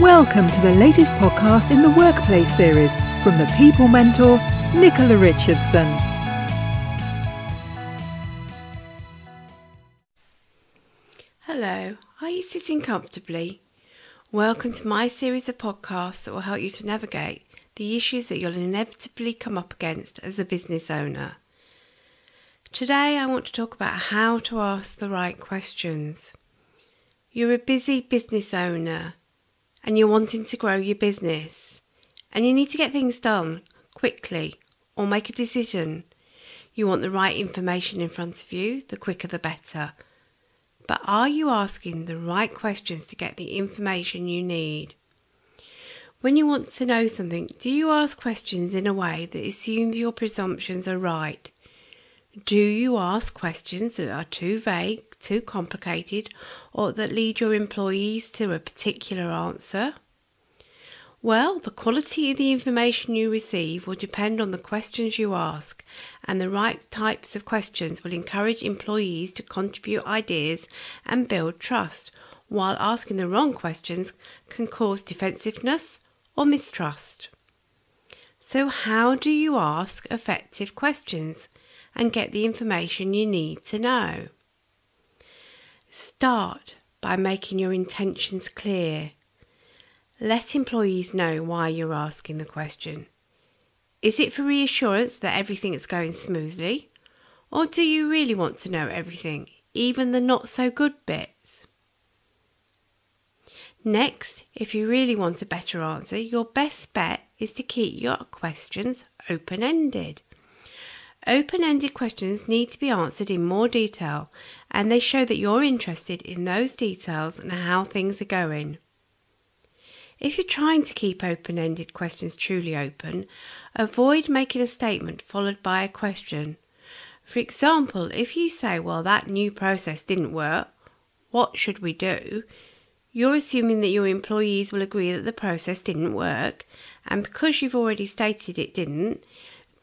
Welcome to the latest podcast in the Workplace series from the People Mentor, Nicola Richardson. Hello, are you sitting comfortably? Welcome to my series of podcasts that will help you to navigate the issues that you'll inevitably come up against as a business owner. Today, I want to talk about how to ask the right questions. You're a busy business owner and you're wanting to grow your business and you need to get things done quickly or make a decision. You want the right information in front of you, the quicker the better. But are you asking the right questions to get the information you need? When you want to know something, do you ask questions in a way that assumes your presumptions are right? Do you ask questions that are too vague, too complicated, or that lead your employees to a particular answer? Well, the quality of the information you receive will depend on the questions you ask, and the right types of questions will encourage employees to contribute ideas and build trust, while asking the wrong questions can cause defensiveness or mistrust. So, how do you ask effective questions? and get the information you need to know. Start by making your intentions clear. Let employees know why you're asking the question. Is it for reassurance that everything is going smoothly? Or do you really want to know everything, even the not so good bits? Next, if you really want a better answer, your best bet is to keep your questions open ended. Open ended questions need to be answered in more detail, and they show that you're interested in those details and how things are going. If you're trying to keep open ended questions truly open, avoid making a statement followed by a question. For example, if you say, Well, that new process didn't work, what should we do? You're assuming that your employees will agree that the process didn't work, and because you've already stated it didn't,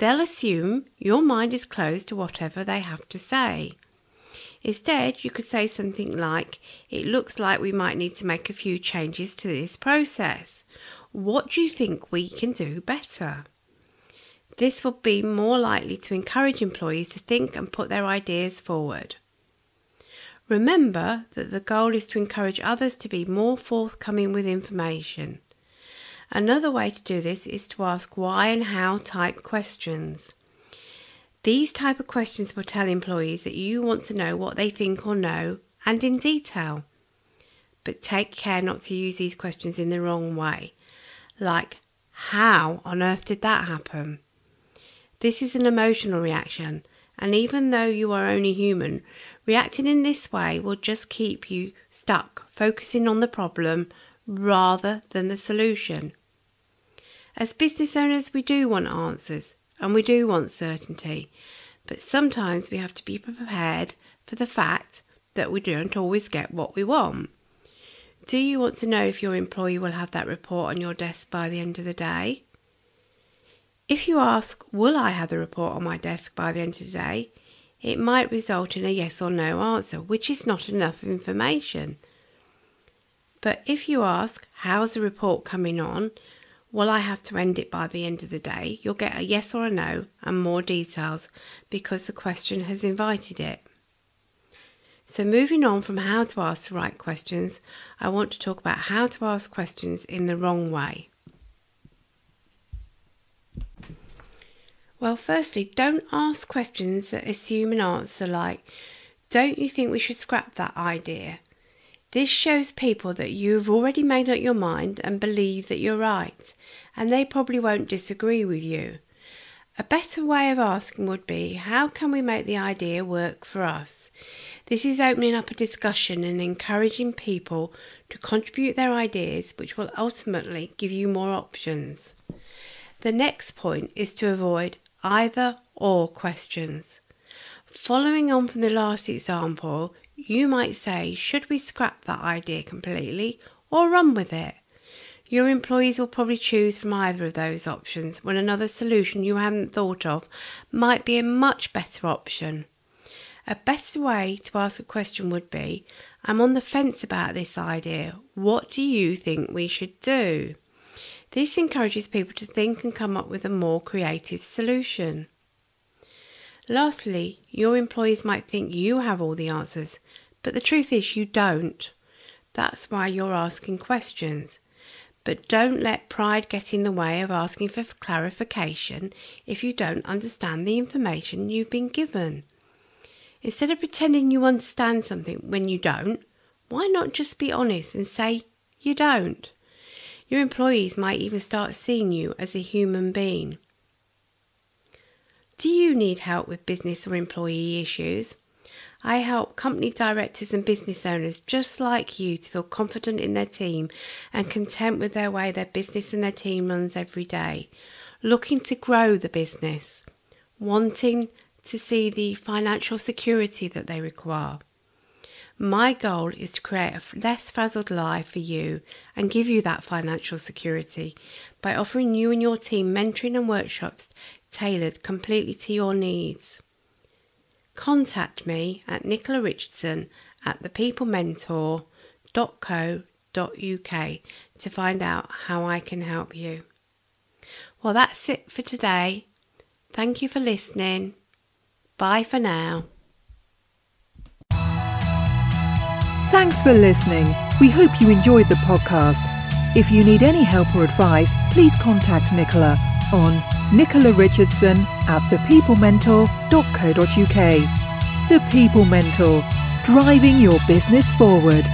they'll assume your mind is closed to whatever they have to say. Instead, you could say something like, It looks like we might need to make a few changes to this process. What do you think we can do better? This will be more likely to encourage employees to think and put their ideas forward. Remember that the goal is to encourage others to be more forthcoming with information. Another way to do this is to ask why and how type questions. These type of questions will tell employees that you want to know what they think or know and in detail. But take care not to use these questions in the wrong way, like, How on earth did that happen? This is an emotional reaction, and even though you are only human, reacting in this way will just keep you stuck, focusing on the problem rather than the solution. As business owners, we do want answers and we do want certainty, but sometimes we have to be prepared for the fact that we don't always get what we want. Do you want to know if your employee will have that report on your desk by the end of the day? If you ask, Will I have the report on my desk by the end of the day? it might result in a yes or no answer, which is not enough information. But if you ask, How's the report coming on? Will I have to end it by the end of the day? You'll get a yes or a no and more details because the question has invited it. So, moving on from how to ask the right questions, I want to talk about how to ask questions in the wrong way. Well, firstly, don't ask questions that assume an answer like, Don't you think we should scrap that idea? This shows people that you've already made up your mind and believe that you're right, and they probably won't disagree with you. A better way of asking would be, How can we make the idea work for us? This is opening up a discussion and encouraging people to contribute their ideas, which will ultimately give you more options. The next point is to avoid either or questions. Following on from the last example, you might say, should we scrap that idea completely or run with it? Your employees will probably choose from either of those options when another solution you haven't thought of might be a much better option. A best way to ask a question would be I'm on the fence about this idea. What do you think we should do? This encourages people to think and come up with a more creative solution. Lastly, your employees might think you have all the answers, but the truth is you don't. That's why you're asking questions. But don't let pride get in the way of asking for clarification if you don't understand the information you've been given. Instead of pretending you understand something when you don't, why not just be honest and say you don't? Your employees might even start seeing you as a human being. Do you need help with business or employee issues? I help company directors and business owners just like you to feel confident in their team and content with their way their business and their team runs every day, looking to grow the business, wanting to see the financial security that they require. My goal is to create a less frazzled life for you and give you that financial security by offering you and your team mentoring and workshops tailored completely to your needs contact me at Nicola Richardson at thepeoplementor.co.uk to find out how I can help you. Well, that's it for today. Thank you for listening. Bye for now. Thanks for listening. We hope you enjoyed the podcast. If you need any help or advice, please contact Nicola on Nicola Richardson at thepeoplementor.co.uk. The People Mentor, driving your business forward.